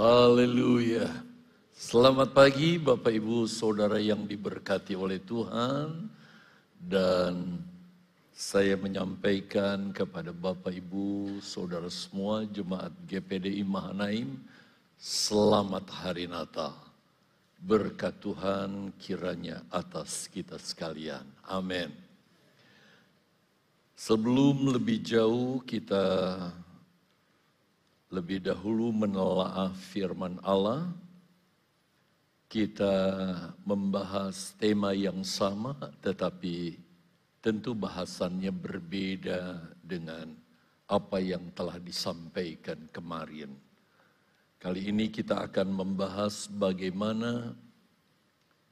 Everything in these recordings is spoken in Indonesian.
Haleluya. Selamat pagi Bapak Ibu Saudara yang diberkati oleh Tuhan. Dan saya menyampaikan kepada Bapak Ibu Saudara semua Jemaat GPDI Mahanaim. Selamat Hari Natal. Berkat Tuhan kiranya atas kita sekalian. Amin. Sebelum lebih jauh kita lebih dahulu menelaah firman Allah, kita membahas tema yang sama tetapi tentu bahasannya berbeda dengan apa yang telah disampaikan kemarin. Kali ini kita akan membahas bagaimana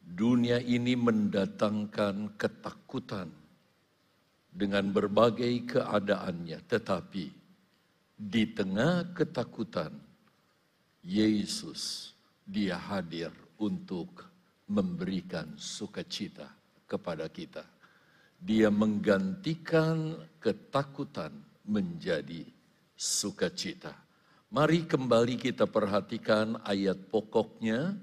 dunia ini mendatangkan ketakutan dengan berbagai keadaannya, tetapi di tengah ketakutan, Yesus dia hadir untuk memberikan sukacita kepada kita. Dia menggantikan ketakutan menjadi sukacita. Mari kembali kita perhatikan ayat pokoknya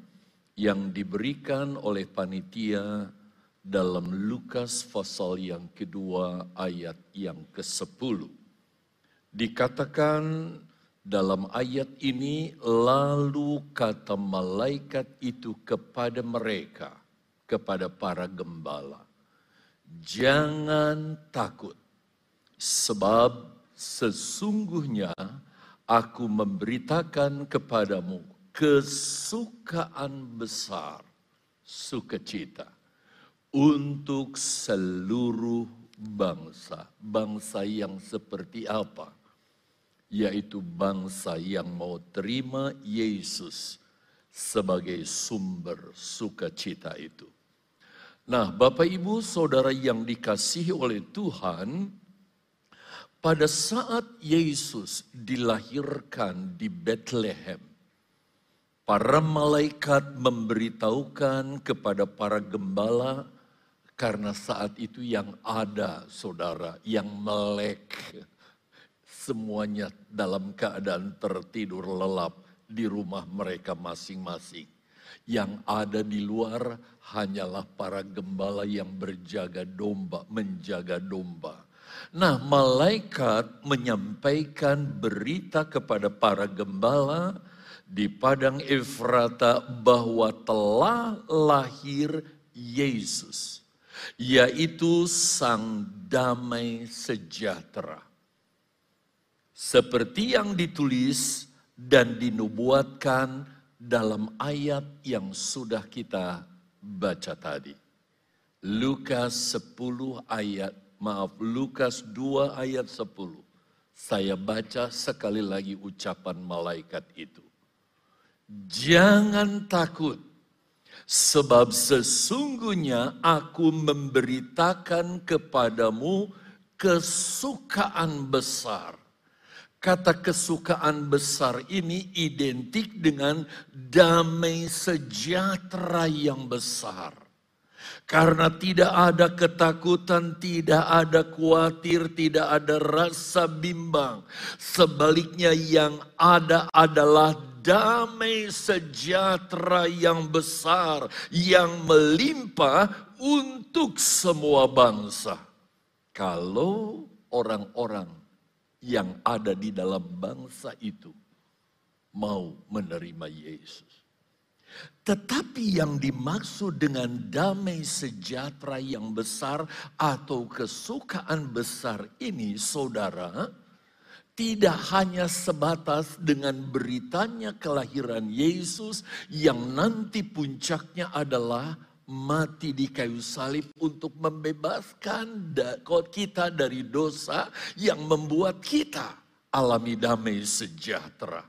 yang diberikan oleh panitia dalam Lukas pasal yang kedua ayat yang ke-10. Dikatakan dalam ayat ini lalu kata malaikat itu kepada mereka, kepada para gembala, jangan takut sebab sesungguhnya aku memberitakan kepadamu kesukaan besar, sukacita untuk seluruh bangsa. Bangsa yang seperti apa? Yaitu bangsa yang mau terima Yesus sebagai sumber sukacita itu. Nah, Bapak Ibu, saudara yang dikasihi oleh Tuhan, pada saat Yesus dilahirkan di Bethlehem, para malaikat memberitahukan kepada para gembala karena saat itu yang ada saudara, yang melek. Semuanya dalam keadaan tertidur lelap di rumah mereka masing-masing. Yang ada di luar hanyalah para gembala yang berjaga domba, menjaga domba. Nah, malaikat menyampaikan berita kepada para gembala di padang Efrata bahwa telah lahir Yesus yaitu Sang Damai Sejahtera. Seperti yang ditulis dan dinubuatkan dalam ayat yang sudah kita baca tadi. Lukas 10 ayat, maaf Lukas 2 ayat 10. Saya baca sekali lagi ucapan malaikat itu. Jangan takut Sebab sesungguhnya aku memberitakan kepadamu kesukaan besar. Kata kesukaan besar ini identik dengan damai sejahtera yang besar. Karena tidak ada ketakutan, tidak ada khawatir, tidak ada rasa bimbang. Sebaliknya yang ada adalah damai sejahtera yang besar yang melimpah untuk semua bangsa. Kalau orang-orang yang ada di dalam bangsa itu mau menerima Yesus. Tetapi yang dimaksud dengan damai sejahtera yang besar atau kesukaan besar ini, saudara, tidak hanya sebatas dengan beritanya kelahiran Yesus yang nanti puncaknya adalah mati di kayu salib untuk membebaskan kita dari dosa yang membuat kita alami damai sejahtera.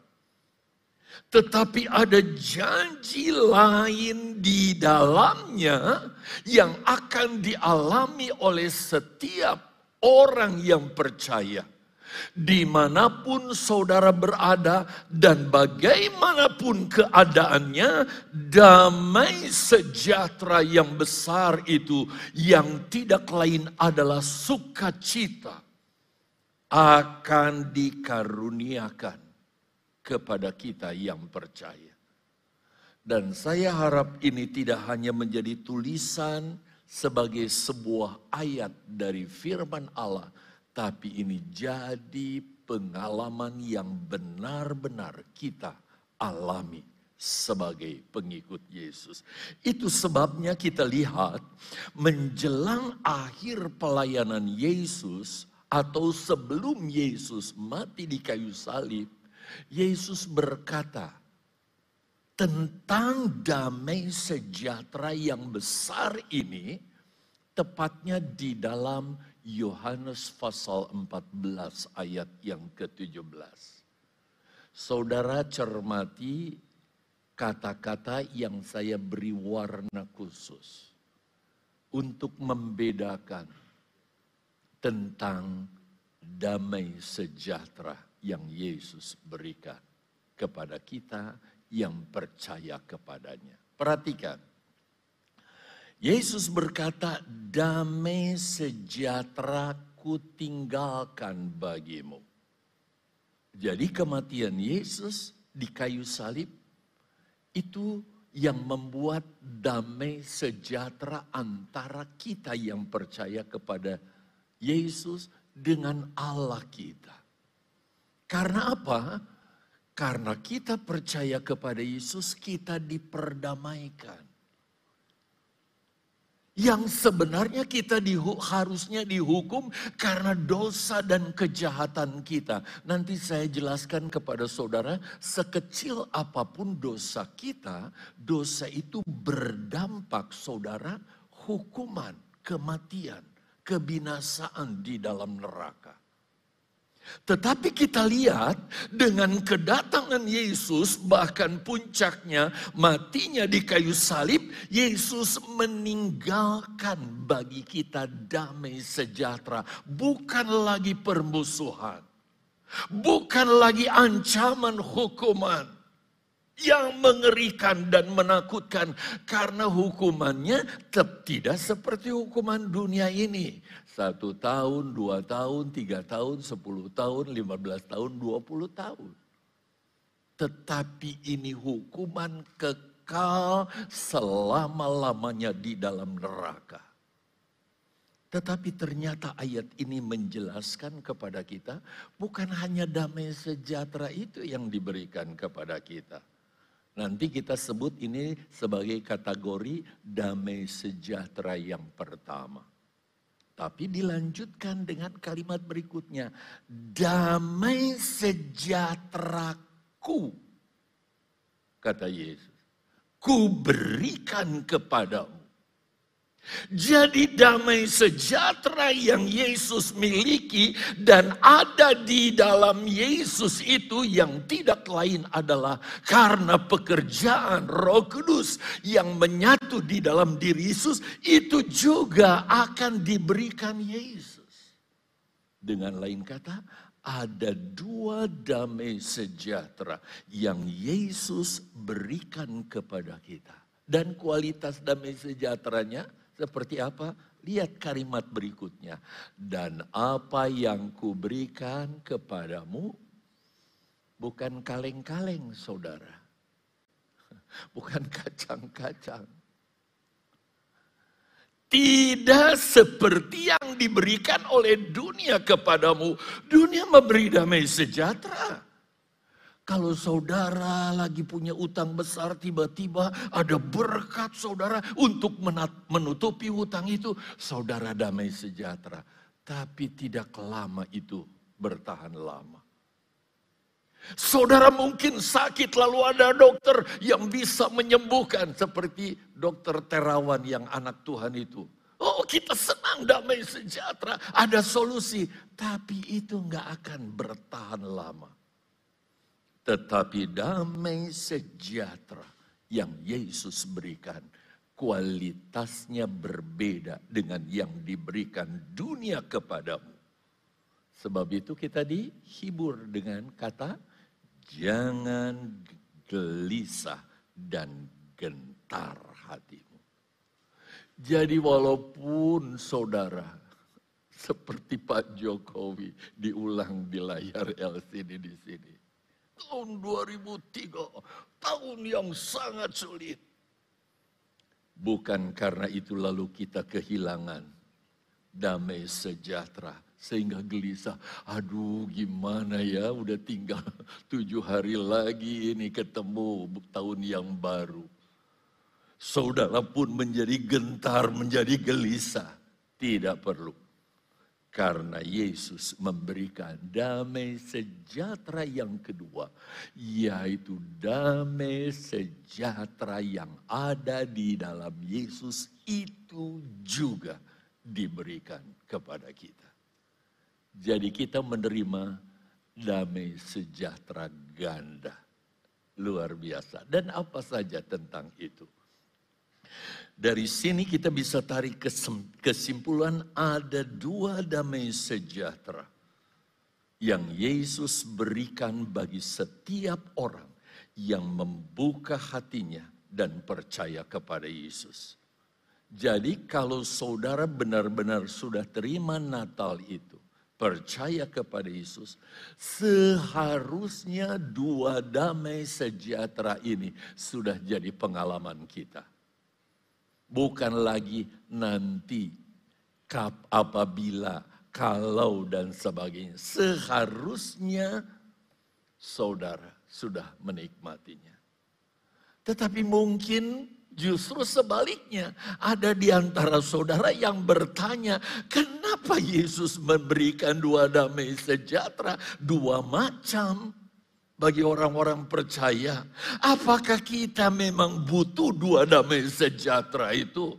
Tetapi ada janji lain di dalamnya yang akan dialami oleh setiap orang yang percaya di mana pun saudara berada dan bagaimanapun keadaannya, damai sejahtera yang besar itu yang tidak lain adalah sukacita akan dikaruniakan kepada kita yang percaya. Dan saya harap ini tidak hanya menjadi tulisan sebagai sebuah ayat dari firman Allah, tapi ini jadi pengalaman yang benar-benar kita alami sebagai pengikut Yesus. Itu sebabnya kita lihat menjelang akhir pelayanan Yesus atau sebelum Yesus mati di kayu salib, Yesus berkata, tentang damai sejahtera yang besar ini tepatnya di dalam Yohanes pasal 14 ayat yang ke-17. Saudara cermati kata-kata yang saya beri warna khusus untuk membedakan tentang damai sejahtera yang Yesus berikan kepada kita yang percaya kepadanya. Perhatikan. Yesus berkata, damai sejahtera ku tinggalkan bagimu. Jadi kematian Yesus di kayu salib itu yang membuat damai sejahtera antara kita yang percaya kepada Yesus dengan Allah kita. Karena apa? Karena kita percaya kepada Yesus, kita diperdamaikan. Yang sebenarnya kita dihu, harusnya dihukum karena dosa dan kejahatan kita. Nanti saya jelaskan kepada saudara, sekecil apa pun dosa kita, dosa itu berdampak saudara hukuman, kematian, kebinasaan di dalam neraka. Tetapi kita lihat dengan kedatangan Yesus bahkan puncaknya matinya di kayu salib, Yesus meninggalkan bagi kita damai sejahtera, bukan lagi permusuhan. Bukan lagi ancaman hukuman yang mengerikan dan menakutkan karena hukumannya tetap tidak seperti hukuman dunia ini. Satu tahun, dua tahun, tiga tahun, sepuluh tahun, lima belas tahun, dua puluh tahun. Tetapi ini hukuman kekal selama-lamanya di dalam neraka. Tetapi ternyata ayat ini menjelaskan kepada kita bukan hanya damai sejahtera itu yang diberikan kepada kita. Nanti kita sebut ini sebagai kategori damai sejahtera yang pertama. Tapi dilanjutkan dengan kalimat berikutnya. Damai sejahteraku. Kata Yesus. Ku berikan kepadamu. Jadi damai sejahtera yang Yesus miliki dan ada di dalam Yesus itu yang tidak lain adalah karena pekerjaan Roh Kudus yang menyatu di dalam diri Yesus itu juga akan diberikan Yesus. Dengan lain kata, ada dua damai sejahtera yang Yesus berikan kepada kita. Dan kualitas damai sejahteranya seperti apa? Lihat kalimat berikutnya. Dan apa yang kuberikan kepadamu bukan kaleng-kaleng saudara. Bukan kacang-kacang. Tidak seperti yang diberikan oleh dunia kepadamu. Dunia memberi damai sejahtera. Kalau saudara lagi punya utang besar, tiba-tiba ada berkat saudara untuk menutupi utang itu, saudara damai sejahtera. Tapi tidak lama itu bertahan lama. Saudara mungkin sakit lalu ada dokter yang bisa menyembuhkan seperti dokter Terawan yang anak Tuhan itu. Oh kita senang damai sejahtera, ada solusi. Tapi itu nggak akan bertahan lama. Tetapi damai sejahtera yang Yesus berikan kualitasnya berbeda dengan yang diberikan dunia kepadamu. Sebab itu kita dihibur dengan kata jangan gelisah dan gentar hatimu. Jadi walaupun saudara seperti Pak Jokowi diulang di layar LCD di sini tahun 2003, tahun yang sangat sulit. Bukan karena itu lalu kita kehilangan damai sejahtera sehingga gelisah. Aduh gimana ya udah tinggal tujuh hari lagi ini ketemu tahun yang baru. Saudara pun menjadi gentar, menjadi gelisah. Tidak perlu. Karena Yesus memberikan damai sejahtera yang kedua, yaitu damai sejahtera yang ada di dalam Yesus itu juga diberikan kepada kita. Jadi kita menerima damai sejahtera ganda. Luar biasa. Dan apa saja tentang itu? Dari sini kita bisa tarik kesimpulan ada dua damai sejahtera yang Yesus berikan bagi setiap orang yang membuka hatinya dan percaya kepada Yesus. Jadi kalau saudara benar-benar sudah terima Natal itu, percaya kepada Yesus, seharusnya dua damai sejahtera ini sudah jadi pengalaman kita Bukan lagi nanti, kap, apabila, kalau dan sebagainya. Seharusnya saudara sudah menikmatinya. Tetapi mungkin justru sebaliknya. Ada di antara saudara yang bertanya, kenapa Yesus memberikan dua damai sejahtera, dua macam? Bagi orang-orang percaya. Apakah kita memang butuh dua damai sejahtera itu?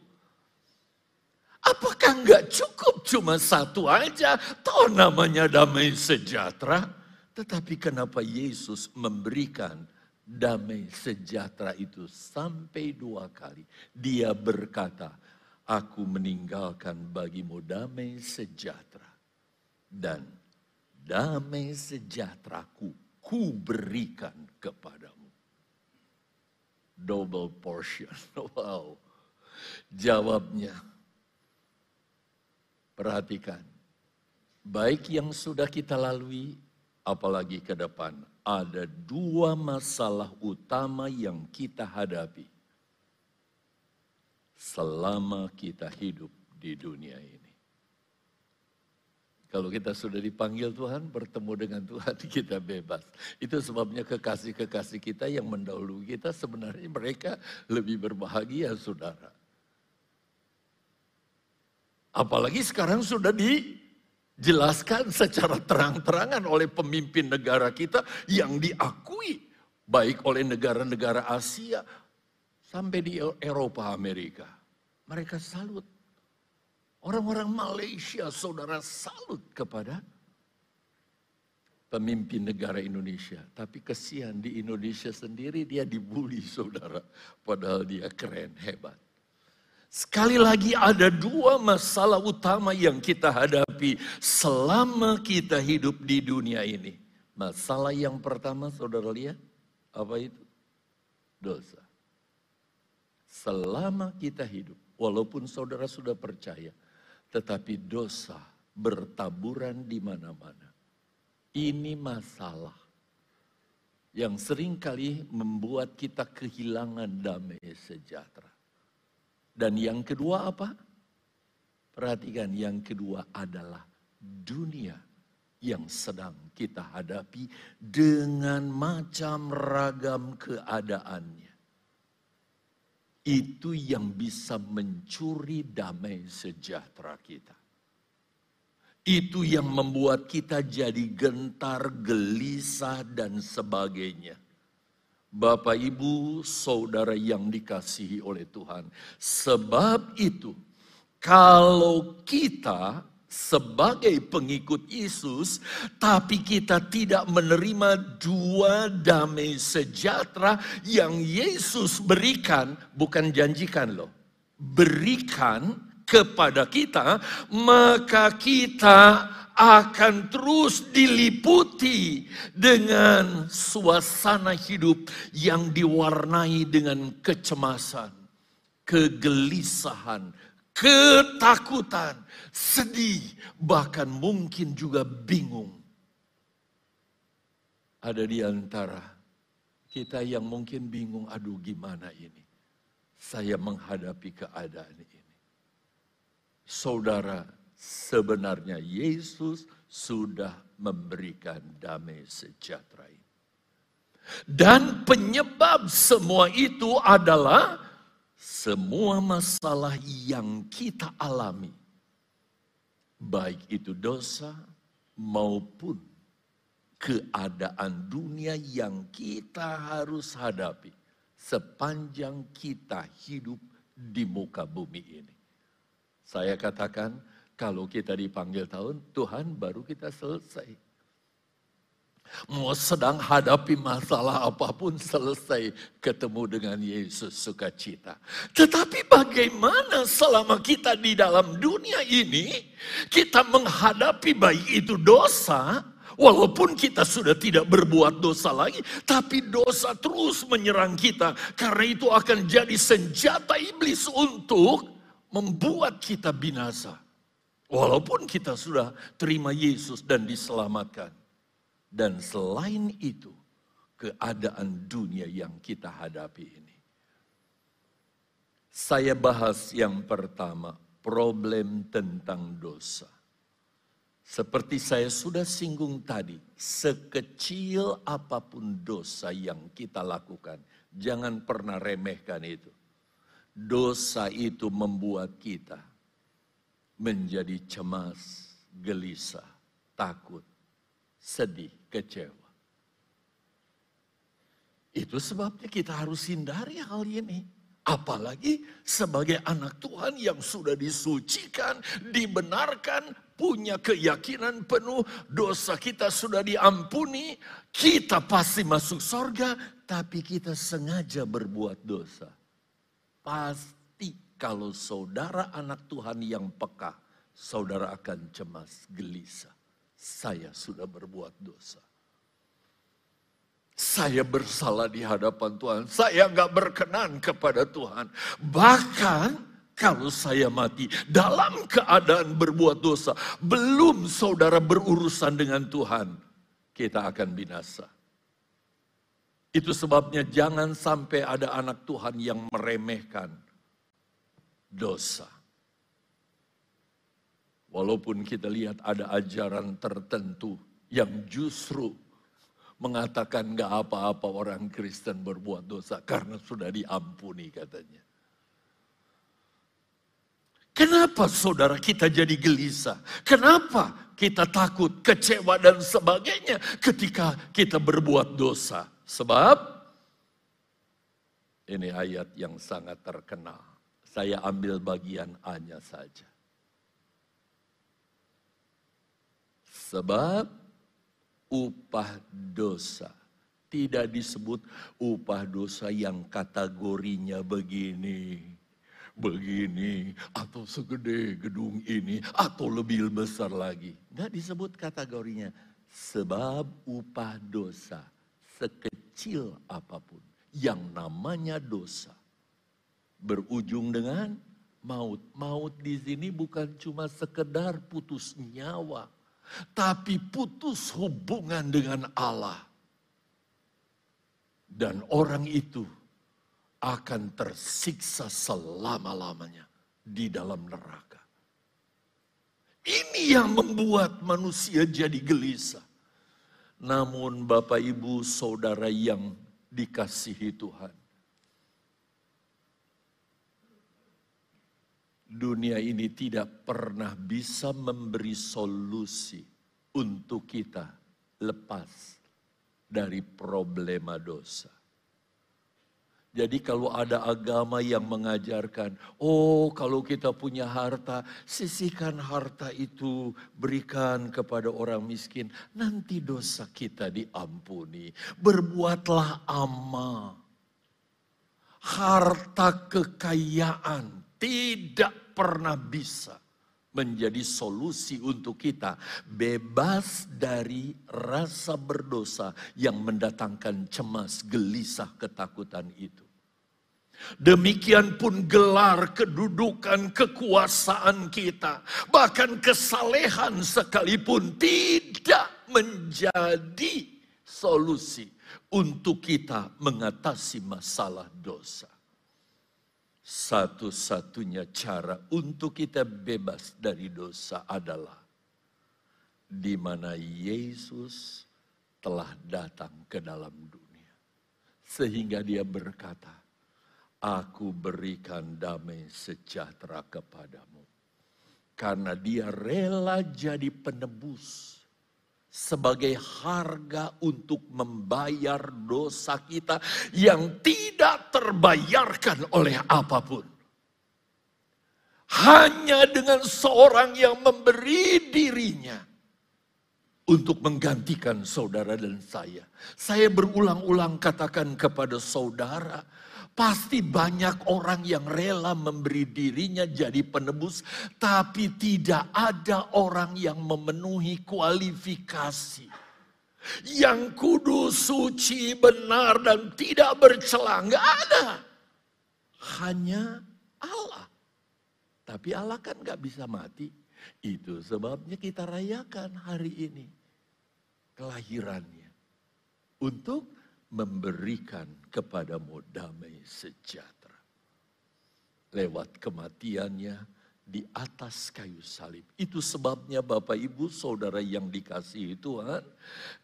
Apakah enggak cukup cuma satu aja? Tahu namanya damai sejahtera. Tetapi kenapa Yesus memberikan damai sejahtera itu sampai dua kali? Dia berkata, aku meninggalkan bagimu damai sejahtera. Dan damai sejahteraku ku berikan kepadamu. Double portion. Wow. Jawabnya. Perhatikan. Baik yang sudah kita lalui, apalagi ke depan. Ada dua masalah utama yang kita hadapi. Selama kita hidup di dunia ini. Kalau kita sudah dipanggil Tuhan, bertemu dengan Tuhan, kita bebas. Itu sebabnya kekasih-kekasih kita yang mendahului kita sebenarnya mereka lebih berbahagia, saudara. Apalagi sekarang sudah dijelaskan secara terang-terangan oleh pemimpin negara kita yang diakui baik oleh negara-negara Asia sampai di Eropa, Amerika. Mereka salut Orang-orang Malaysia, saudara salut kepada pemimpin negara Indonesia. Tapi kesian di Indonesia sendiri dia dibully saudara. Padahal dia keren, hebat. Sekali lagi ada dua masalah utama yang kita hadapi selama kita hidup di dunia ini. Masalah yang pertama saudara lihat, apa itu? Dosa. Selama kita hidup, walaupun saudara sudah percaya, tetapi dosa bertaburan di mana-mana. Ini masalah yang sering kali membuat kita kehilangan damai sejahtera. Dan yang kedua apa? Perhatikan yang kedua adalah dunia yang sedang kita hadapi dengan macam ragam keadaannya itu yang bisa mencuri damai sejahtera kita. Itu yang membuat kita jadi gentar, gelisah, dan sebagainya. Bapak, ibu, saudara yang dikasihi oleh Tuhan, sebab itu, kalau kita sebagai pengikut Yesus, tapi kita tidak menerima dua damai sejahtera yang Yesus berikan, bukan janjikan loh, berikan kepada kita, maka kita akan terus diliputi dengan suasana hidup yang diwarnai dengan kecemasan, kegelisahan, ketakutan, sedih, bahkan mungkin juga bingung. Ada di antara kita yang mungkin bingung, aduh gimana ini? Saya menghadapi keadaan ini. Saudara, sebenarnya Yesus sudah memberikan damai sejahtera ini. Dan penyebab semua itu adalah semua masalah yang kita alami. Baik itu dosa maupun keadaan dunia yang kita harus hadapi sepanjang kita hidup di muka bumi ini. Saya katakan, kalau kita dipanggil tahun, Tuhan baru kita selesai. Mau sedang hadapi masalah apa pun selesai ketemu dengan Yesus sukacita. Tetapi bagaimana selama kita di dalam dunia ini, kita menghadapi baik itu dosa, Walaupun kita sudah tidak berbuat dosa lagi, tapi dosa terus menyerang kita. Karena itu akan jadi senjata iblis untuk membuat kita binasa. Walaupun kita sudah terima Yesus dan diselamatkan. Dan selain itu, keadaan dunia yang kita hadapi ini. Saya bahas yang pertama, problem tentang dosa. Seperti saya sudah singgung tadi, sekecil apa pun dosa yang kita lakukan, jangan pernah remehkan itu. Dosa itu membuat kita menjadi cemas, gelisah, takut, sedih, kecewa. Itu sebabnya kita harus hindari hal ini. Apalagi sebagai anak Tuhan yang sudah disucikan, dibenarkan, punya keyakinan penuh, dosa kita sudah diampuni, kita pasti masuk sorga, tapi kita sengaja berbuat dosa. Pasti kalau saudara anak Tuhan yang peka, saudara akan cemas, gelisah. Saya sudah berbuat dosa. Saya bersalah di hadapan Tuhan. Saya nggak berkenan kepada Tuhan. Bahkan kalau saya mati dalam keadaan berbuat dosa, belum saudara berurusan dengan Tuhan, kita akan binasa. Itu sebabnya jangan sampai ada anak Tuhan yang meremehkan dosa. Walaupun kita lihat ada ajaran tertentu yang justru mengatakan gak apa-apa orang Kristen berbuat dosa karena sudah diampuni katanya. Kenapa saudara kita jadi gelisah? Kenapa kita takut, kecewa dan sebagainya ketika kita berbuat dosa? Sebab ini ayat yang sangat terkenal. Saya ambil bagian A-nya saja. Sebab upah dosa. Tidak disebut upah dosa yang kategorinya begini, begini, atau segede gedung ini, atau lebih besar lagi. Tidak disebut kategorinya. Sebab upah dosa sekecil apa pun yang namanya dosa berujung dengan maut. Maut di sini bukan cuma sekedar putus nyawa, tapi putus hubungan dengan Allah. Dan orang itu akan tersiksa selama-lamanya di dalam neraka. Ini yang membuat manusia jadi gelisah. Namun Bapak Ibu Saudara yang dikasihi Tuhan. Dunia ini tidak pernah bisa memberi solusi untuk kita lepas dari problema dosa. Jadi kalau ada agama yang mengajarkan, oh kalau kita punya harta, sisihkan harta itu, berikan kepada orang miskin, nanti dosa kita diampuni. Berbuatlah amal. Harta kekayaan tidak pernah bisa menjadi solusi untuk kita bebas dari rasa berdosa yang mendatangkan cemas, gelisah, ketakutan itu. Demikian pun gelar, kedudukan, kekuasaan kita, bahkan kesalehan sekalipun tidak menjadi solusi untuk kita mengatasi masalah dosa. Satu-satunya cara untuk kita bebas dari dosa adalah di mana Yesus telah datang ke dalam dunia. Sehingga dia berkata, Aku berikan damai sejahtera kepadamu. Karena dia rela jadi penebus sebagai harga untuk membayar dosa kita yang tidak terbayarkan oleh apa pun. Hanya dengan seorang yang memberi dirinya untuk menggantikan saudara dan saya. Saya berulang-ulang katakan kepada saudara, Pasti banyak orang yang rela memberi dirinya jadi penebus, tapi tidak ada orang yang memenuhi kualifikasi. Yang kudus, suci, benar, dan tidak bercela. Nggak ada. Hanya Allah. Tapi Allah kan nggak bisa mati. Itu sebabnya kita rayakan hari ini. Kelahirannya. Untuk memberikan kepadamu damai sejahtera. Lewat kematiannya di atas kayu salib. Itu sebabnya Bapak Ibu saudara yang dikasihi Tuhan.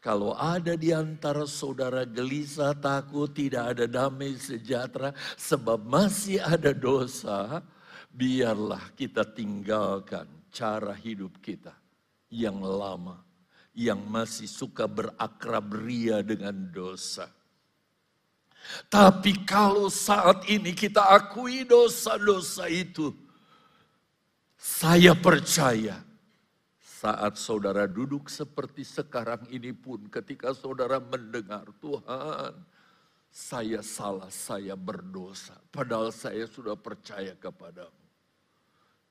Kalau ada di antara saudara gelisah, takut, tidak ada damai sejahtera. Sebab masih ada dosa. Biarlah kita tinggalkan cara hidup kita yang lama yang masih suka berakrab ria dengan dosa. Tapi kalau saat ini kita akui dosa-dosa itu, saya percaya saat saudara duduk seperti sekarang ini pun ketika saudara mendengar Tuhan, saya salah, saya berdosa. Padahal saya sudah percaya kepadamu.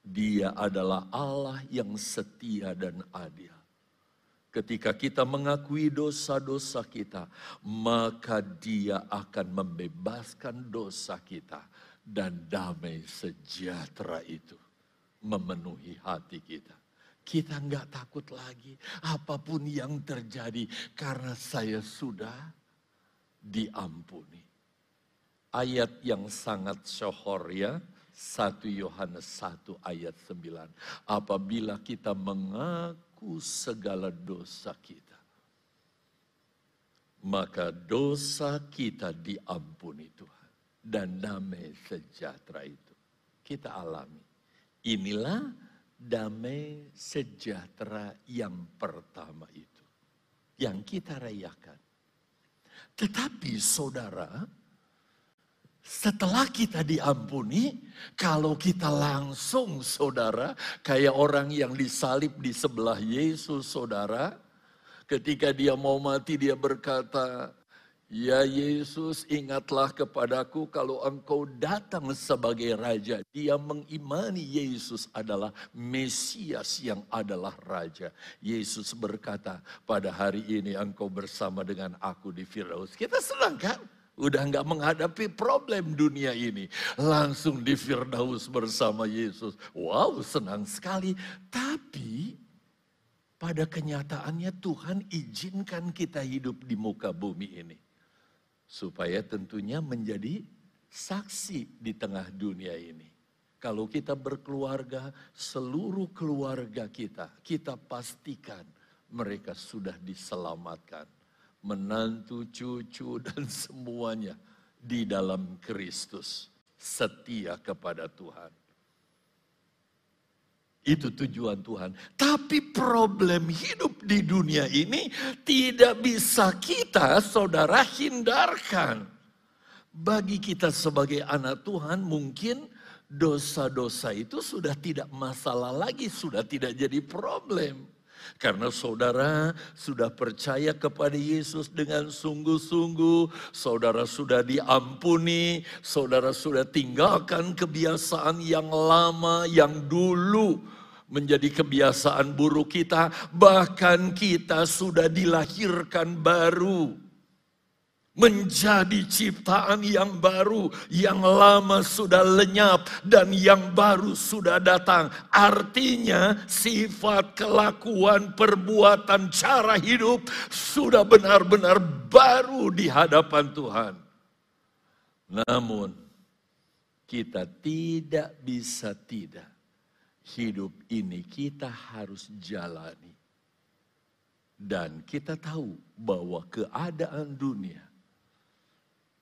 Dia adalah Allah yang setia dan adil. Ketika kita mengakui dosa-dosa kita, maka Dia akan membebaskan dosa kita, dan damai sejahtera itu memenuhi hati kita. Kita nggak takut lagi apa pun yang terjadi karena saya sudah diampuni. Ayat yang sangat syohor ya, 1 Yohanes 1 ayat 9. Apabila kita mengaku mengaku segala dosa kita. Maka dosa kita diampuni Tuhan. Dan damai sejahtera itu kita alami. Inilah damai sejahtera yang pertama itu. Yang kita rayakan. Tetapi saudara, setelah kita diampuni, kalau kita langsung saudara, kayak orang yang disalib di sebelah Yesus saudara, ketika dia mau mati dia berkata, Ya Yesus ingatlah kepadaku kalau engkau datang sebagai Raja. Dia mengimani Yesus adalah Mesias yang adalah Raja. Yesus berkata pada hari ini engkau bersama dengan aku di Firdaus. Kita senang kan? Udah nggak menghadapi problem dunia ini. Langsung di Firdaus bersama Yesus. Wow senang sekali. Tapi pada kenyataannya Tuhan izinkan kita hidup di muka bumi ini. Supaya tentunya menjadi saksi di tengah dunia ini. Kalau kita berkeluarga, seluruh keluarga kita, kita pastikan mereka sudah diselamatkan menantu, cucu, dan semuanya di dalam Kristus. Setia kepada Tuhan. Itu tujuan Tuhan. Tapi problem hidup di dunia ini tidak bisa kita, saudara, hindarkan. Bagi kita sebagai anak Tuhan mungkin dosa-dosa itu sudah tidak masalah lagi, sudah tidak jadi problem. Karena saudara sudah percaya kepada Yesus dengan sungguh-sungguh, saudara sudah diampuni, saudara sudah tinggalkan kebiasaan yang lama, yang dulu menjadi kebiasaan buruk kita, bahkan kita sudah dilahirkan baru. Menjadi ciptaan yang baru, yang lama sudah lenyap dan yang baru sudah datang. Artinya sifat, kelakuan, perbuatan, cara hidup sudah benar-benar baru di hadapan Tuhan. Namun kita tidak bisa tidak hidup ini kita harus jalani. Dan kita tahu bahwa keadaan dunia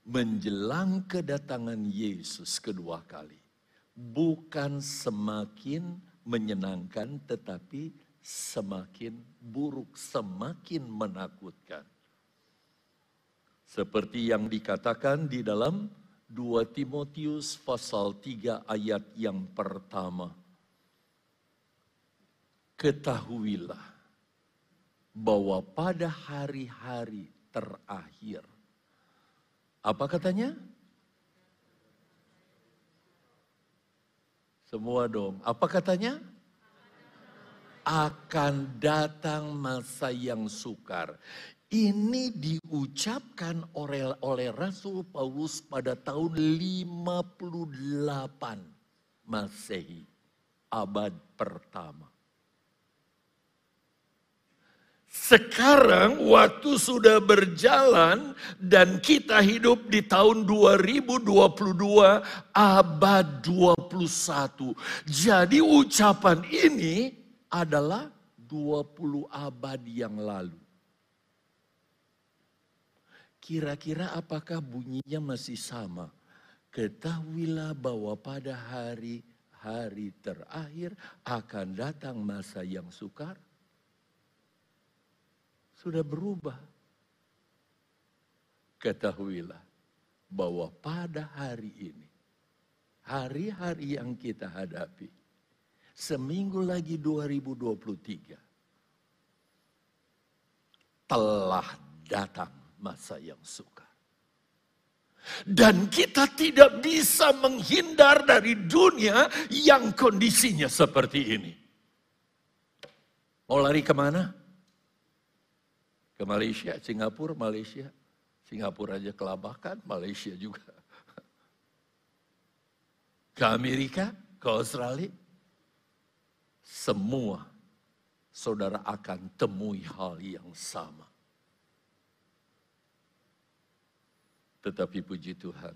menjelang kedatangan Yesus kedua kali bukan semakin menyenangkan tetapi semakin buruk, semakin menakutkan. Seperti yang dikatakan di dalam 2 Timotius pasal 3 ayat yang pertama. Ketahuilah bahwa pada hari-hari terakhir apa katanya? Semua dong. Apa katanya? Akan datang masa yang sukar. Ini diucapkan oleh, oleh Rasul Paulus pada tahun 58 Masehi, abad pertama. Sekarang waktu sudah berjalan dan kita hidup di tahun 2022 abad 21. Jadi ucapan ini adalah 20 abad yang lalu. Kira-kira apakah bunyinya masih sama? Ketahuilah bahwa pada hari-hari terakhir akan datang masa yang sukar sudah berubah. Ketahuilah bahwa pada hari ini, hari-hari yang kita hadapi, seminggu lagi 2023, telah datang masa yang suka. Dan kita tidak bisa menghindar dari dunia yang kondisinya seperti ini. Mau lari ke mana? Ke Malaysia, Singapura, Malaysia. Singapura aja kelabakan, Malaysia juga. Ke Amerika, ke Australia. Semua saudara akan temui hal yang sama. Tetapi puji Tuhan,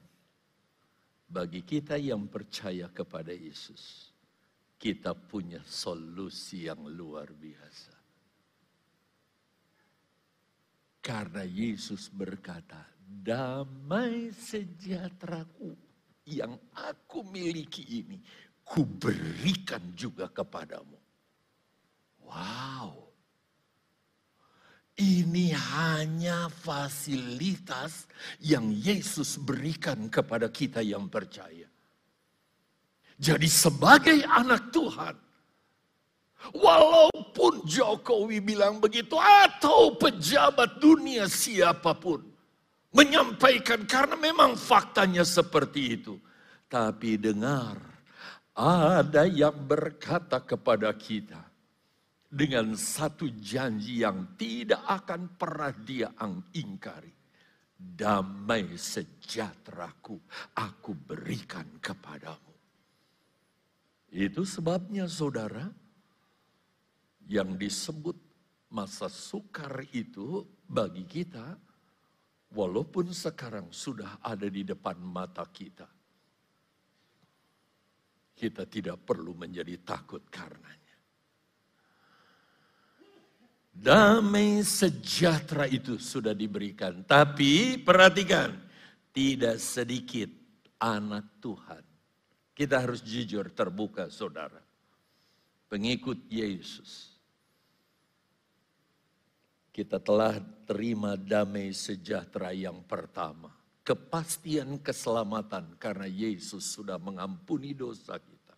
bagi kita yang percaya kepada Yesus, kita punya solusi yang luar biasa. Karena Yesus berkata, damai sejahteraku yang aku miliki ini, ku berikan juga kepadamu. Wow. Ini hanya fasilitas yang Yesus berikan kepada kita yang percaya. Jadi sebagai anak Tuhan, Walaupun Jokowi bilang begitu atau pejabat dunia siapa pun menyampaikan karena memang faktanya seperti itu. Tapi dengar, ada yang berkata kepada kita dengan satu janji yang tidak akan pernah dia ingkari. Damai sejahteraku aku berikan kepadamu. Itu sebabnya saudara, yang disebut masa sukar itu bagi kita, walaupun sekarang sudah ada di depan mata kita, kita tidak perlu menjadi takut karenanya. Damai sejahtera itu sudah diberikan, tapi perhatikan, tidak sedikit anak Tuhan. Kita harus jujur terbuka saudara. Pengikut Yesus kita telah terima damai sejahtera yang pertama. Kepastian keselamatan karena Yesus sudah mengampuni dosa kita.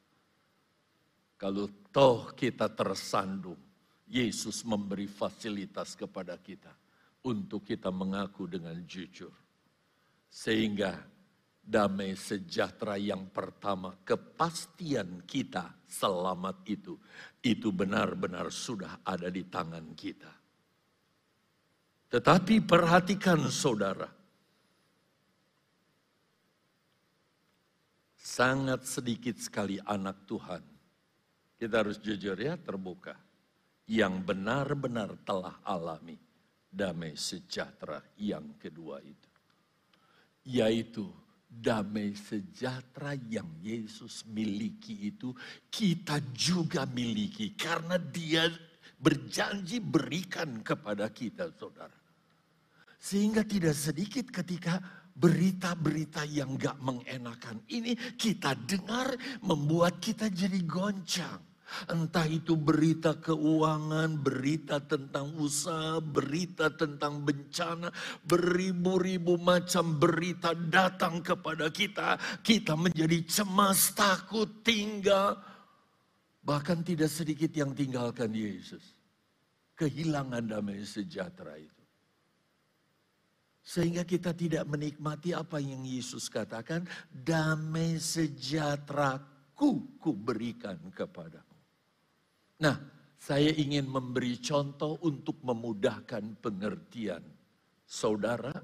Kalau toh kita tersandung, Yesus memberi fasilitas kepada kita untuk kita mengaku dengan jujur. Sehingga damai sejahtera yang pertama, kepastian kita selamat itu, itu benar-benar sudah ada di tangan kita. Tetapi perhatikan saudara. Sangat sedikit sekali anak Tuhan. Kita harus jujur ya, terbuka. Yang benar-benar telah alami damai sejahtera yang kedua itu. Yaitu damai sejahtera yang Yesus miliki itu kita juga miliki karena dia berjanji berikan kepada kita saudara. Sehingga tidak sedikit ketika berita-berita yang gak mengenakan ini kita dengar membuat kita jadi goncang. Entah itu berita keuangan, berita tentang usaha, berita tentang bencana, beribu-ribu macam berita datang kepada kita. Kita menjadi cemas, takut, tinggal. Bahkan tidak sedikit yang tinggalkan Yesus. Kehilangan damai sejahtera itu. Sehingga kita tidak menikmati apa yang Yesus katakan, damai sejahteraku ku berikan kepadamu. Nah, saya ingin memberi contoh untuk memudahkan pengertian saudara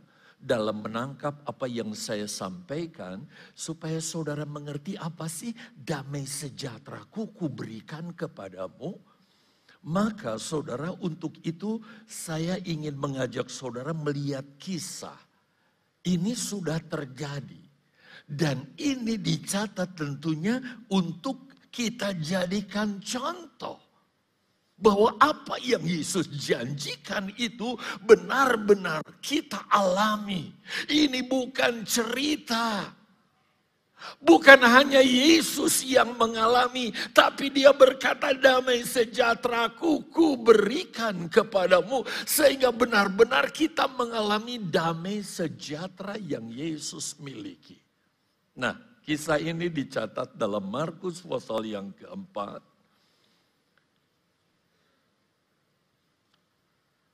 dalam menangkap apa yang saya sampaikan supaya saudara mengerti apa sih damai sejahteraku ku berikan kepadamu maka saudara untuk itu saya ingin mengajak saudara melihat kisah. Ini sudah terjadi. Dan ini dicatat tentunya untuk kita jadikan contoh. Bahwa apa yang Yesus janjikan itu benar-benar kita alami. Ini bukan cerita Bukan hanya Yesus yang mengalami, tapi dia berkata damai sejahtera ku berikan kepadamu. Sehingga benar-benar kita mengalami damai sejahtera yang Yesus miliki. Nah, kisah ini dicatat dalam Markus pasal yang keempat.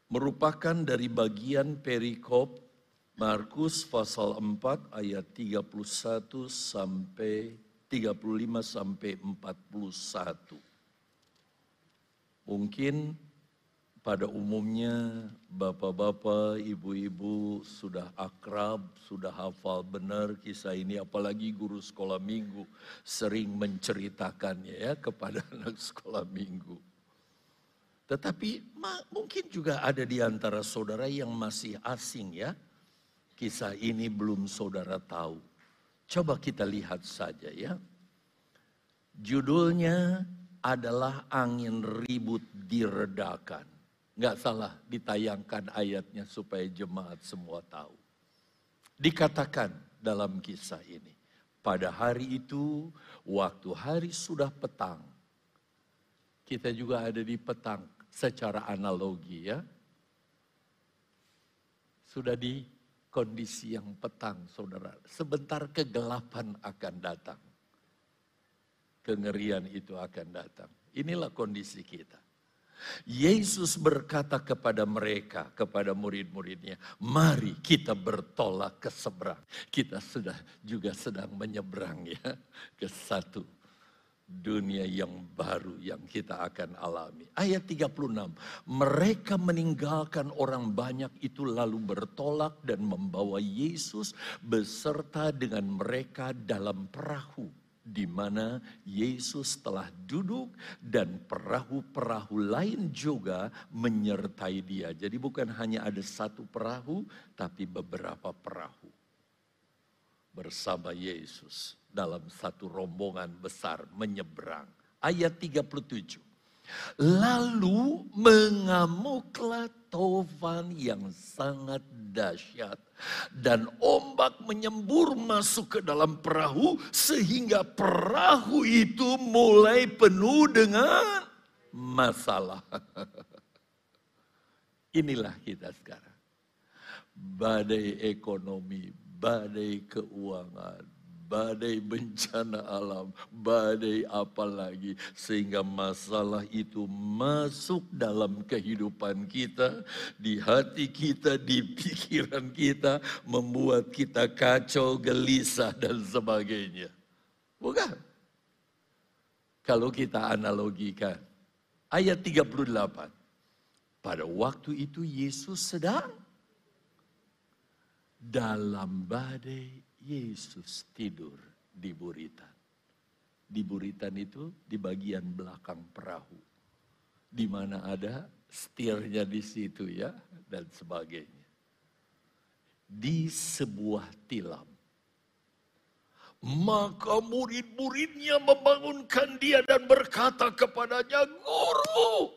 Merupakan dari bagian perikop Markus pasal 4 ayat 31 sampai 35 sampai 41. Mungkin pada umumnya bapak-bapak, ibu-ibu sudah akrab, sudah hafal benar kisah ini apalagi guru sekolah minggu sering menceritakannya ya kepada anak sekolah minggu. Tetapi mungkin juga ada di antara saudara yang masih asing ya Kisah ini belum saudara tahu. Coba kita lihat saja ya. Judulnya adalah angin ribut diredakan. Nggak salah ditayangkan ayatnya supaya jemaat semua tahu. Dikatakan dalam kisah ini. Pada hari itu, waktu hari sudah petang. Kita juga ada di petang secara analogi ya. Sudah di kondisi yang petang, saudara. Sebentar kegelapan akan datang. Kengerian itu akan datang. Inilah kondisi kita. Yesus berkata kepada mereka, kepada murid-muridnya, mari kita bertolak ke seberang. Kita sudah juga sedang menyeberang ya ke satu dunia yang baru yang kita akan alami. Ayat 36, mereka meninggalkan orang banyak itu lalu bertolak dan membawa Yesus beserta dengan mereka dalam perahu di mana Yesus telah duduk dan perahu-perahu lain juga menyertai dia. Jadi bukan hanya ada satu perahu tapi beberapa perahu bersama Yesus dalam satu rombongan besar menyeberang. Ayat 37. Lalu mengamuklah tofan yang sangat dahsyat dan ombak menyembur masuk ke dalam perahu sehingga perahu itu mulai penuh dengan masalah. Inilah kita sekarang. Badai ekonomi, badai keuangan, badai bencana alam, badai apa lagi. Sehingga masalah itu masuk dalam kehidupan kita, di hati kita, di pikiran kita, membuat kita kacau, gelisah, dan sebagainya. Bukan? Kalau kita analogikan. Ayat 38. Pada waktu itu Yesus sedang dalam badai Yesus tidur di Buritan. Di Buritan itu di bagian belakang perahu. Di mana ada setirnya di situ ya dan sebagainya. Di sebuah tilam. Maka murid-muridnya membangunkan dia dan berkata kepadanya, Guru,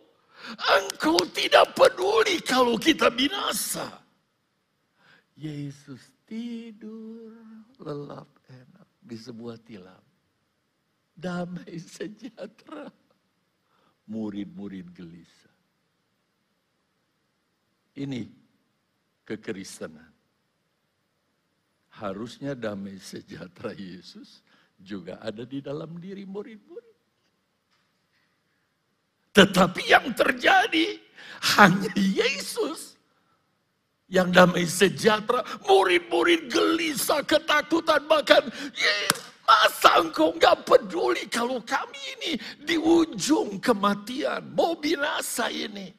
engkau tidak peduli kalau kita binasa. Yesus tidur lelap enak di sebuah tilam. Damai sejahtera. Murid-murid gelisah. Ini kekristenan. Harusnya damai sejahtera Yesus juga ada di dalam diri murid-murid. Tetapi yang terjadi hanya Yesus yang damai sejahtera, murid-murid gelisah, ketakutan, bahkan masa engkau nggak peduli kalau kami ini di ujung kematian, mau binasa ini.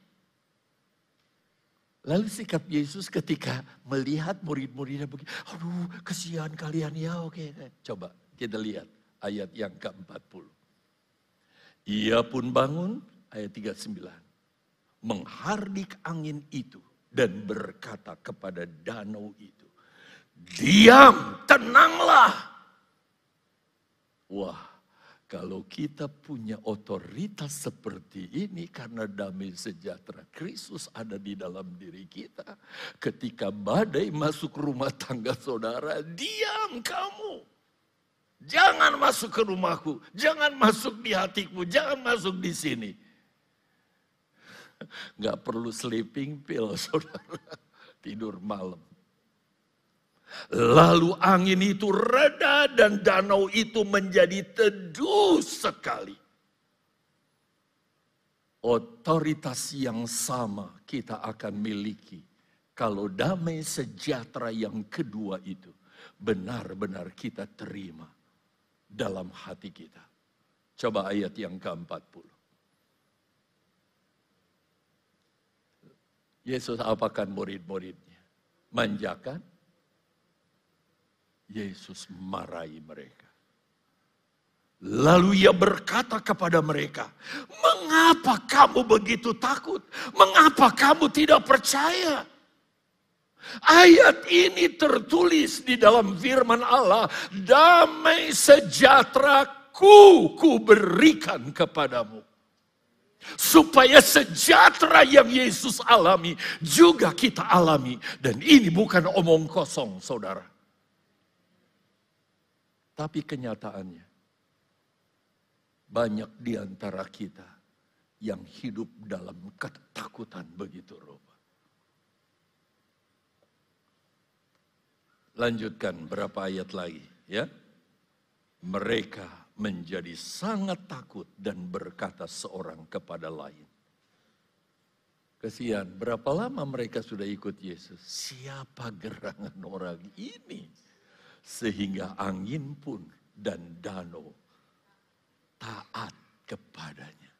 Lalu sikap Yesus ketika melihat murid-muridnya begini, aduh kesian kalian ya oke. Coba kita lihat ayat yang ke-40. Ia pun bangun, ayat 39. Menghardik angin itu dan berkata kepada danau itu, "Diam, tenanglah." Wah, kalau kita punya otoritas seperti ini karena damai sejahtera Kristus ada di dalam diri kita. Ketika badai masuk rumah tangga saudara, diam kamu. Jangan masuk ke rumahku, jangan masuk di hatiku, jangan masuk di sini. Nggak perlu sleeping pill, saudara. Tidur malam. Lalu angin itu reda dan danau itu menjadi teduh sekali. Otoritas yang sama kita akan miliki kalau damai sejahtera yang kedua itu benar-benar kita terima dalam hati kita. Coba ayat yang ke-40. Yesus apakan murid-muridnya? Manjakan? Yesus marahi mereka. Lalu ia berkata kepada mereka, "Mengapa kamu begitu takut? Mengapa kamu tidak percaya?" Ayat ini tertulis di dalam firman Allah, "Damai sejahtera ku ku berikan kepadamu." Supaya sejahtera yang Yesus alami juga kita alami. Dan ini bukan omong kosong saudara. Tapi kenyataannya banyak di antara kita yang hidup dalam ketakutan begitu rupa. Lanjutkan berapa ayat lagi ya. Mereka menjadi sangat takut dan berkata seorang kepada lain. Kesian, berapa lama mereka sudah ikut Yesus? Siapa gerangan orang ini? Sehingga angin pun dan danau taat kepadanya.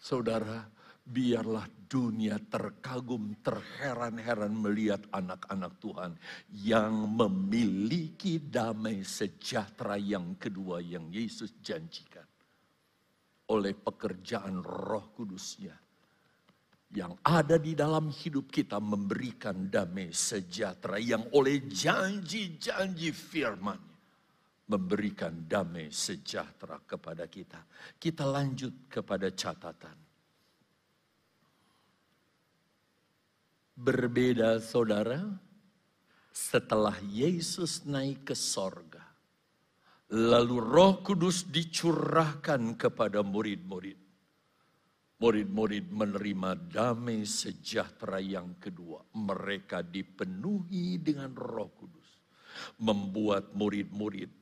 Saudara, biarlah dunia terkagum, terheran-heran melihat anak-anak Tuhan yang memiliki damai sejahtera yang kedua yang Yesus janjikan. Oleh pekerjaan roh kudusnya. Yang ada di dalam hidup kita memberikan damai sejahtera yang oleh janji-janji firman memberikan damai sejahtera kepada kita. Kita lanjut kepada catatan. Berbeda saudara, setelah Yesus naik ke sorga, lalu roh kudus dicurahkan kepada murid-murid. Murid-murid menerima damai sejahtera yang kedua. Mereka dipenuhi dengan roh kudus. Membuat murid-murid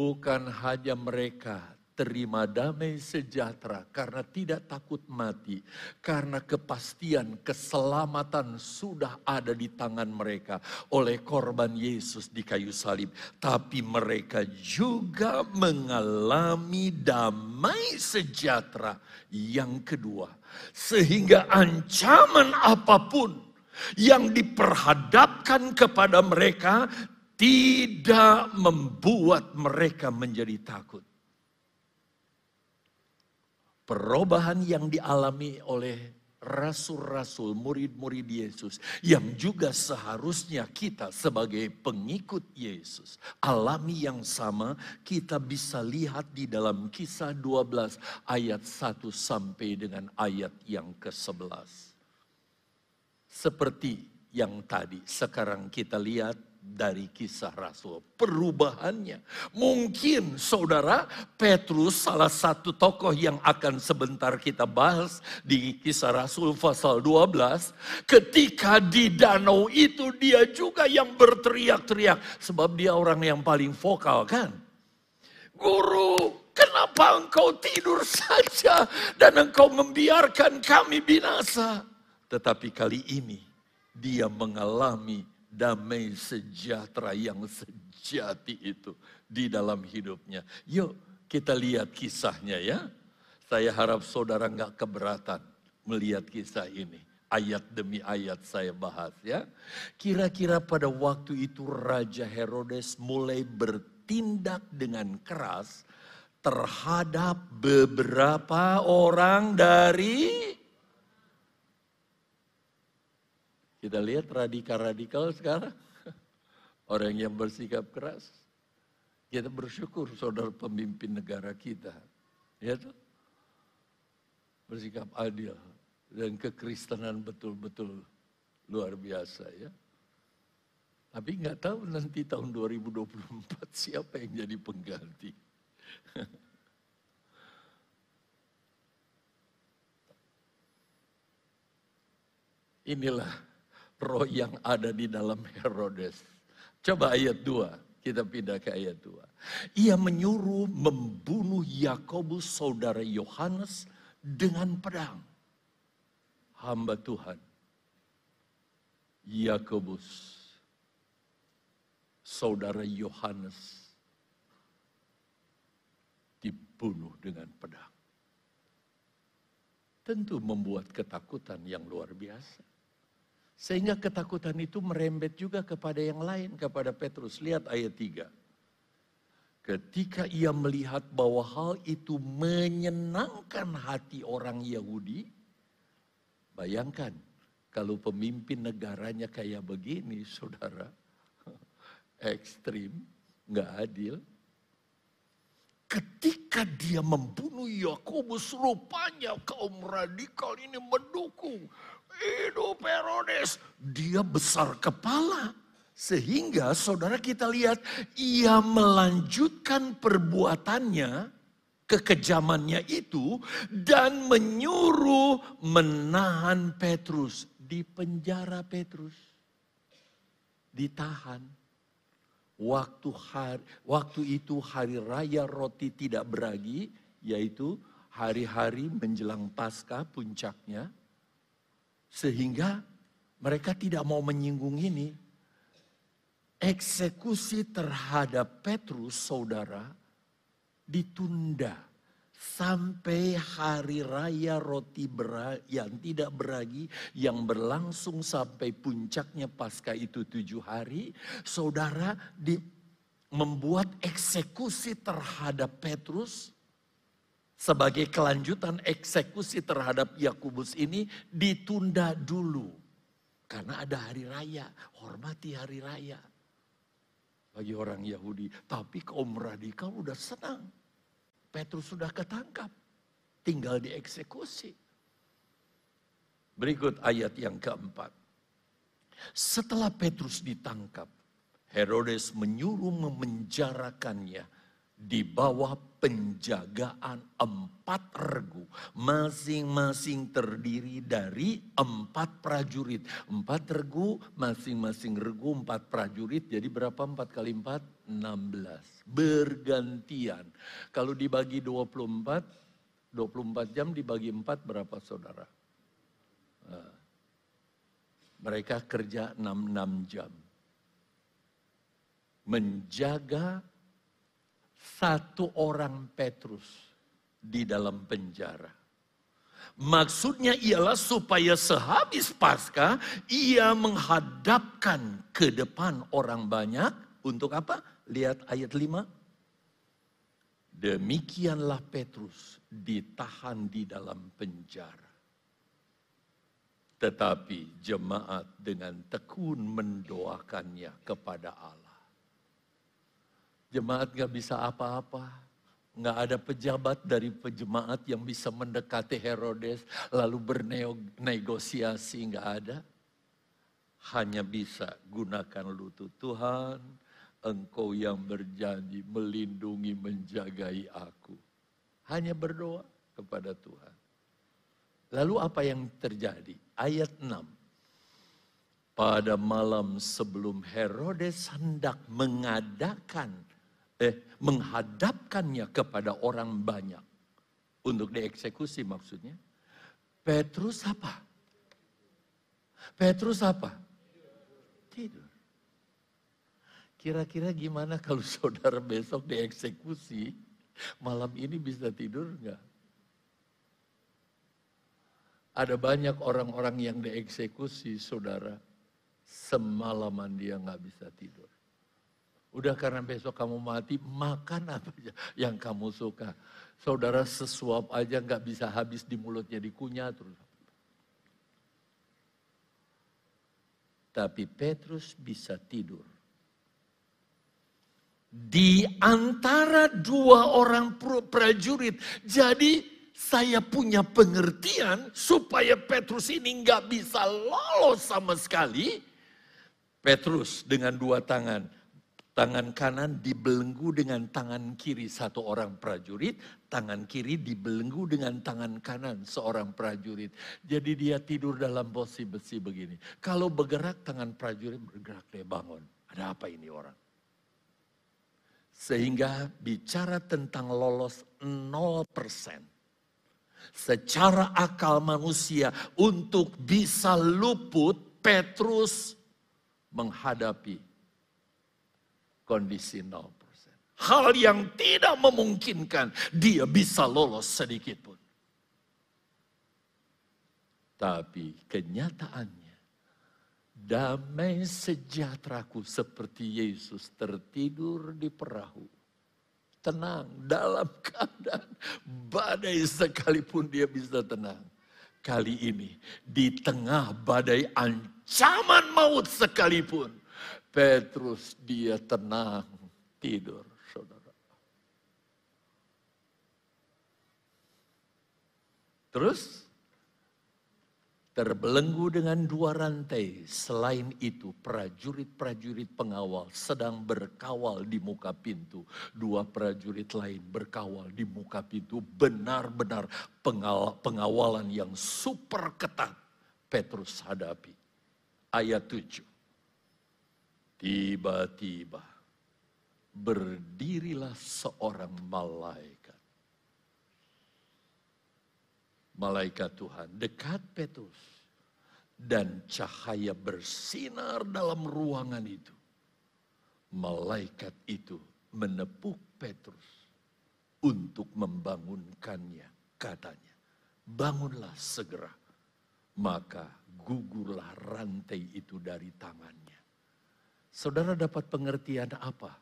bukan hanya mereka terima damai sejahtera karena tidak takut mati, karena kepastian keselamatan sudah ada di tangan mereka oleh korban Yesus di kayu salib, tapi mereka juga mengalami damai sejahtera yang kedua, sehingga ancaman apa pun yang diperhadapkan kepada mereka tidak membuat mereka menjadi takut. Perubahan yang dialami oleh rasul-rasul, murid-murid Yesus yang juga seharusnya kita sebagai pengikut Yesus alami yang sama kita bisa lihat di dalam kisah 12 ayat 1 sampai dengan ayat yang ke-11. Seperti yang tadi sekarang kita lihat dari kisah Rasul. Perubahannya. Mungkin saudara Petrus salah satu tokoh yang akan sebentar kita bahas di kisah Rasul pasal 12. Ketika di danau itu dia juga yang berteriak-teriak. Sebab dia orang yang paling vokal kan. Guru, kenapa engkau tidur saja dan engkau membiarkan kami binasa? Tetapi kali ini dia mengalami damai sejahtera yang sejati itu di dalam hidupnya. Yuk kita lihat kisahnya ya. Saya harap saudara nggak keberatan melihat kisah ini. Ayat demi ayat saya bahas ya. Kira-kira pada waktu itu Raja Herodes mulai bertindak dengan keras terhadap beberapa orang dari Kita lihat radikal-radikal sekarang. Orang yang bersikap keras. Kita bersyukur saudara pemimpin negara kita. Ya tuh. Bersikap adil. Dan kekristenan betul-betul luar biasa ya. Tapi nggak tahu nanti tahun 2024 siapa yang jadi pengganti. Inilah roh yang ada di dalam Herodes. Coba ayat 2, kita pindah ke ayat 2. Ia menyuruh membunuh Yakobus saudara Yohanes dengan pedang. Hamba Tuhan. Yakobus saudara Yohanes dibunuh dengan pedang. Tentu membuat ketakutan yang luar biasa. Sehingga ketakutan itu merembet juga kepada yang lain, kepada Petrus. Lihat ayat 3. Ketika ia melihat bahwa hal itu menyenangkan hati orang Yahudi, bayangkan kalau pemimpin negaranya kayak begini, saudara, ekstrim, nggak adil. Ketika dia membunuh Yakobus, rupanya kaum radikal ini mendukung hidup Herodes. Dia besar kepala. Sehingga saudara kita lihat ia melanjutkan perbuatannya, kekejamannya itu dan menyuruh menahan Petrus di penjara Petrus. Ditahan. Waktu hari, waktu itu hari raya roti tidak beragi, yaitu hari-hari menjelang Paskah puncaknya. Sehingga mereka tidak mau menyinggung ini. Eksekusi terhadap Petrus saudara ditunda sampai hari raya roti yang tidak beragi yang berlangsung sampai puncaknya pasca itu tujuh hari. Saudara di, membuat eksekusi terhadap Petrus sebagai kelanjutan eksekusi terhadap Yakubus ini ditunda dulu. Karena ada hari raya, hormati hari raya. Bagi orang Yahudi. Tapi kaum radikal udah senang. Petrus sudah ketangkap. Tinggal dieksekusi. Berikut ayat yang keempat. Setelah Petrus ditangkap, Herodes menyuruh memenjarakannya di bawah penjagaan empat regu. Masing-masing terdiri dari empat prajurit. Empat regu, masing-masing regu empat prajurit. Jadi berapa empat kali empat? Enam belas. Bergantian. Kalau dibagi 24, 24 jam dibagi empat berapa saudara? Nah, mereka kerja 6-6 jam. Menjaga satu orang Petrus di dalam penjara. Maksudnya ialah supaya sehabis pasca ia menghadapkan ke depan orang banyak Untuk apa? Lihat ayat 5. Demikianlah Petrus ditahan di dalam penjara. Tetapi jemaat dengan tekun mendoakannya kepada Allah. Jemaat gak bisa apa-apa. Nggak ada pejabat dari pejemaat yang bisa mendekati Herodes lalu bernegosiasi, nggak ada. Hanya bisa gunakan lutut Tuhan, engkau yang berjanji melindungi, menjagai aku. Hanya berdoa kepada Tuhan. Lalu apa yang terjadi? Ayat 6. Pada malam sebelum Herodes hendak mengadakan eh menghadapkannya kepada orang banyak untuk dieksekusi maksudnya. Petrus apa? Petrus apa? Tidur. Kira-kira gimana kalau saudara besok dieksekusi, malam ini bisa tidur enggak? Ada banyak orang-orang yang dieksekusi, saudara. Semalaman dia nggak bisa tidur. Udah karena besok kamu mati, makan apa aja yang kamu suka. Saudara sesuap aja nggak bisa habis di mulutnya, dikunyah terus. Tapi Petrus bisa tidur. Di antara dua orang prajurit. Jadi saya punya pengertian supaya Petrus ini nggak bisa lolos sama sekali. Petrus dengan dua tangan Tangan kanan dibelenggu dengan tangan kiri satu orang prajurit, tangan kiri dibelenggu dengan tangan kanan seorang prajurit. Jadi dia tidur dalam posisi besi begini. Kalau bergerak tangan prajurit bergerak dia bangun. Ada apa ini orang? Sehingga bicara tentang lolos 0%. Secara akal manusia untuk bisa luput Petrus menghadapi kondisi 0%. Hal yang tidak memungkinkan dia bisa lolos sedikit pun. Tapi kenyataannya damai sejahteraku seperti Yesus tertidur di perahu. Tenang dalam keadaan badai sekalipun dia bisa tenang. Kali ini di tengah badai ancaman maut sekalipun Petrus dia tenang tidur, saudara. Terus terbelenggu dengan dua rantai. Selain itu, prajurit-prajurit pengawal sedang berkawal di muka pintu. Dua prajurit lain berkawal di muka pintu. Benar-benar pengawalan yang super ketat Petrus hadapi. Ayat 7. Tiba-tiba berdirilah seorang malaikat. Malaikat Tuhan dekat Petrus. Dan cahaya bersinar dalam ruangan itu. Malaikat itu menepuk Petrus untuk membangunkannya. Katanya, bangunlah segera. Maka gugurlah rantai itu dari tangannya. Saudara dapat pengertian apa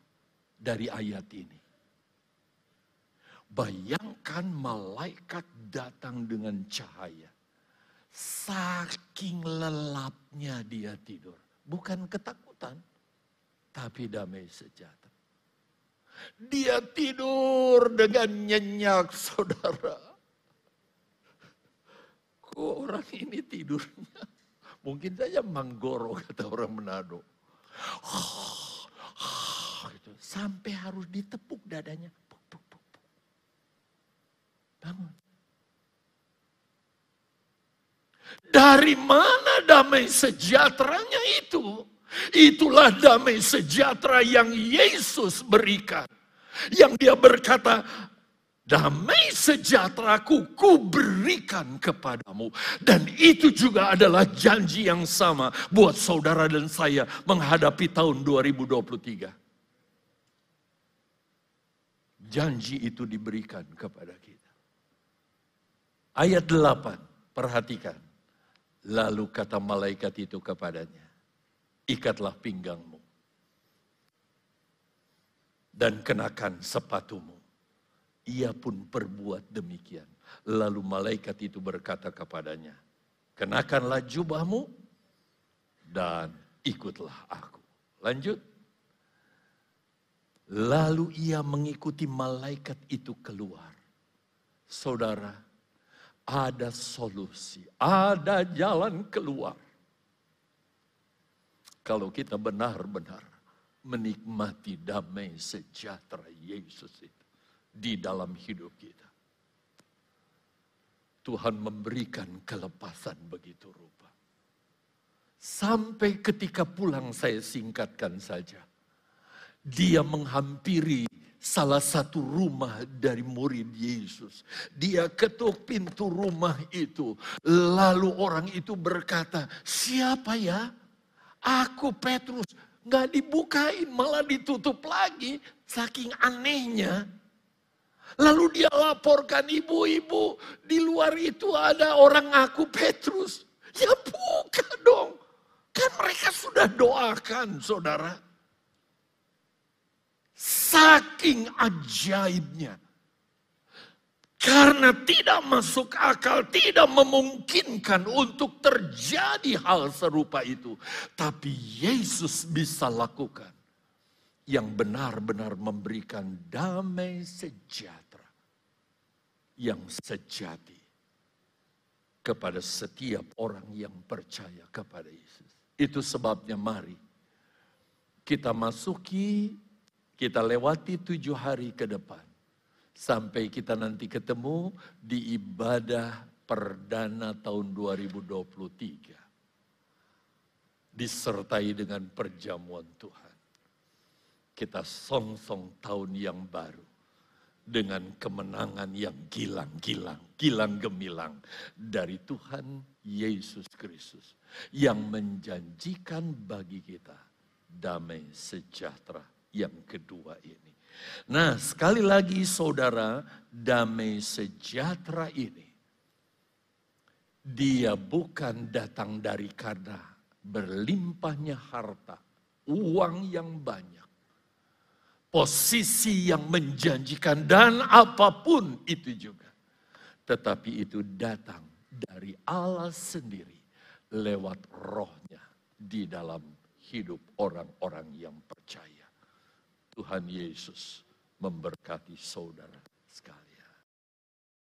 dari ayat ini? Bayangkan malaikat datang dengan cahaya. Saking lelapnya dia tidur. Bukan ketakutan, tapi damai sejahtera. Dia tidur dengan nyenyak, saudara. Kok orang ini tidurnya? Mungkin saja manggoro, kata orang Manado gitu. Sampai harus ditepuk dadanya. Bangun. Dari mana damai sejahteranya itu? Itulah damai sejahtera yang Yesus berikan. Yang dia berkata, damai sejahteraku ku berikan kepadamu. Dan itu juga adalah janji yang sama buat saudara dan saya menghadapi tahun 2023. Janji itu diberikan kepada kita. Ayat 8, perhatikan. Lalu kata malaikat itu kepadanya, ikatlah pinggangmu. dan kenakan sepatumu. Ia pun perbuat demikian. Lalu malaikat itu berkata kepadanya, kenakanlah jubahmu dan ikutlah aku. Lanjut. Lalu ia mengikuti malaikat itu keluar. Saudara, ada solusi, ada jalan keluar. Kalau kita benar-benar menikmati damai sejahtera Yesus itu di dalam hidup kita. Tuhan memberikan kelepasan begitu rupa. Sampai ketika pulang saya singkatkan saja. Dia menghampiri salah satu rumah dari murid Yesus. Dia ketuk pintu rumah itu. Lalu orang itu berkata, siapa ya? Aku Petrus. Gak dibukain, malah ditutup lagi. Saking anehnya. Lalu dia laporkan ibu-ibu, di luar itu ada orang aku Petrus. Ya buka dong. Kan mereka sudah doakan saudara. Saking ajaibnya. Karena tidak masuk akal, tidak memungkinkan untuk terjadi hal serupa itu. Tapi Yesus bisa lakukan. Yang benar-benar memberikan damai sejahtera. Yang sejati. Kepada setiap orang yang percaya kepada Yesus. Itu sebabnya mari. Kita masuki kita lewati tujuh hari ke depan. Sampai kita nanti ketemu di ibadah perdana tahun 2023. Disertai dengan perjamuan Tuhan. Kita song-song tahun yang baru. Dengan kemenangan yang gilang-gilang, gilang gemilang dari Tuhan Yesus Kristus. Yang menjanjikan bagi kita damai sejahtera yang kedua ini. Nah, sekali lagi saudara, damai sejahtera ini dia bukan datang dari karena berlimpahnya harta, uang yang banyak, posisi yang menjanjikan dan apa pun itu juga. Tetapi itu datang dari Allah sendiri lewat rohnya di dalam hidup orang-orang yang percaya. Tuhan Yesus memberkati saudara.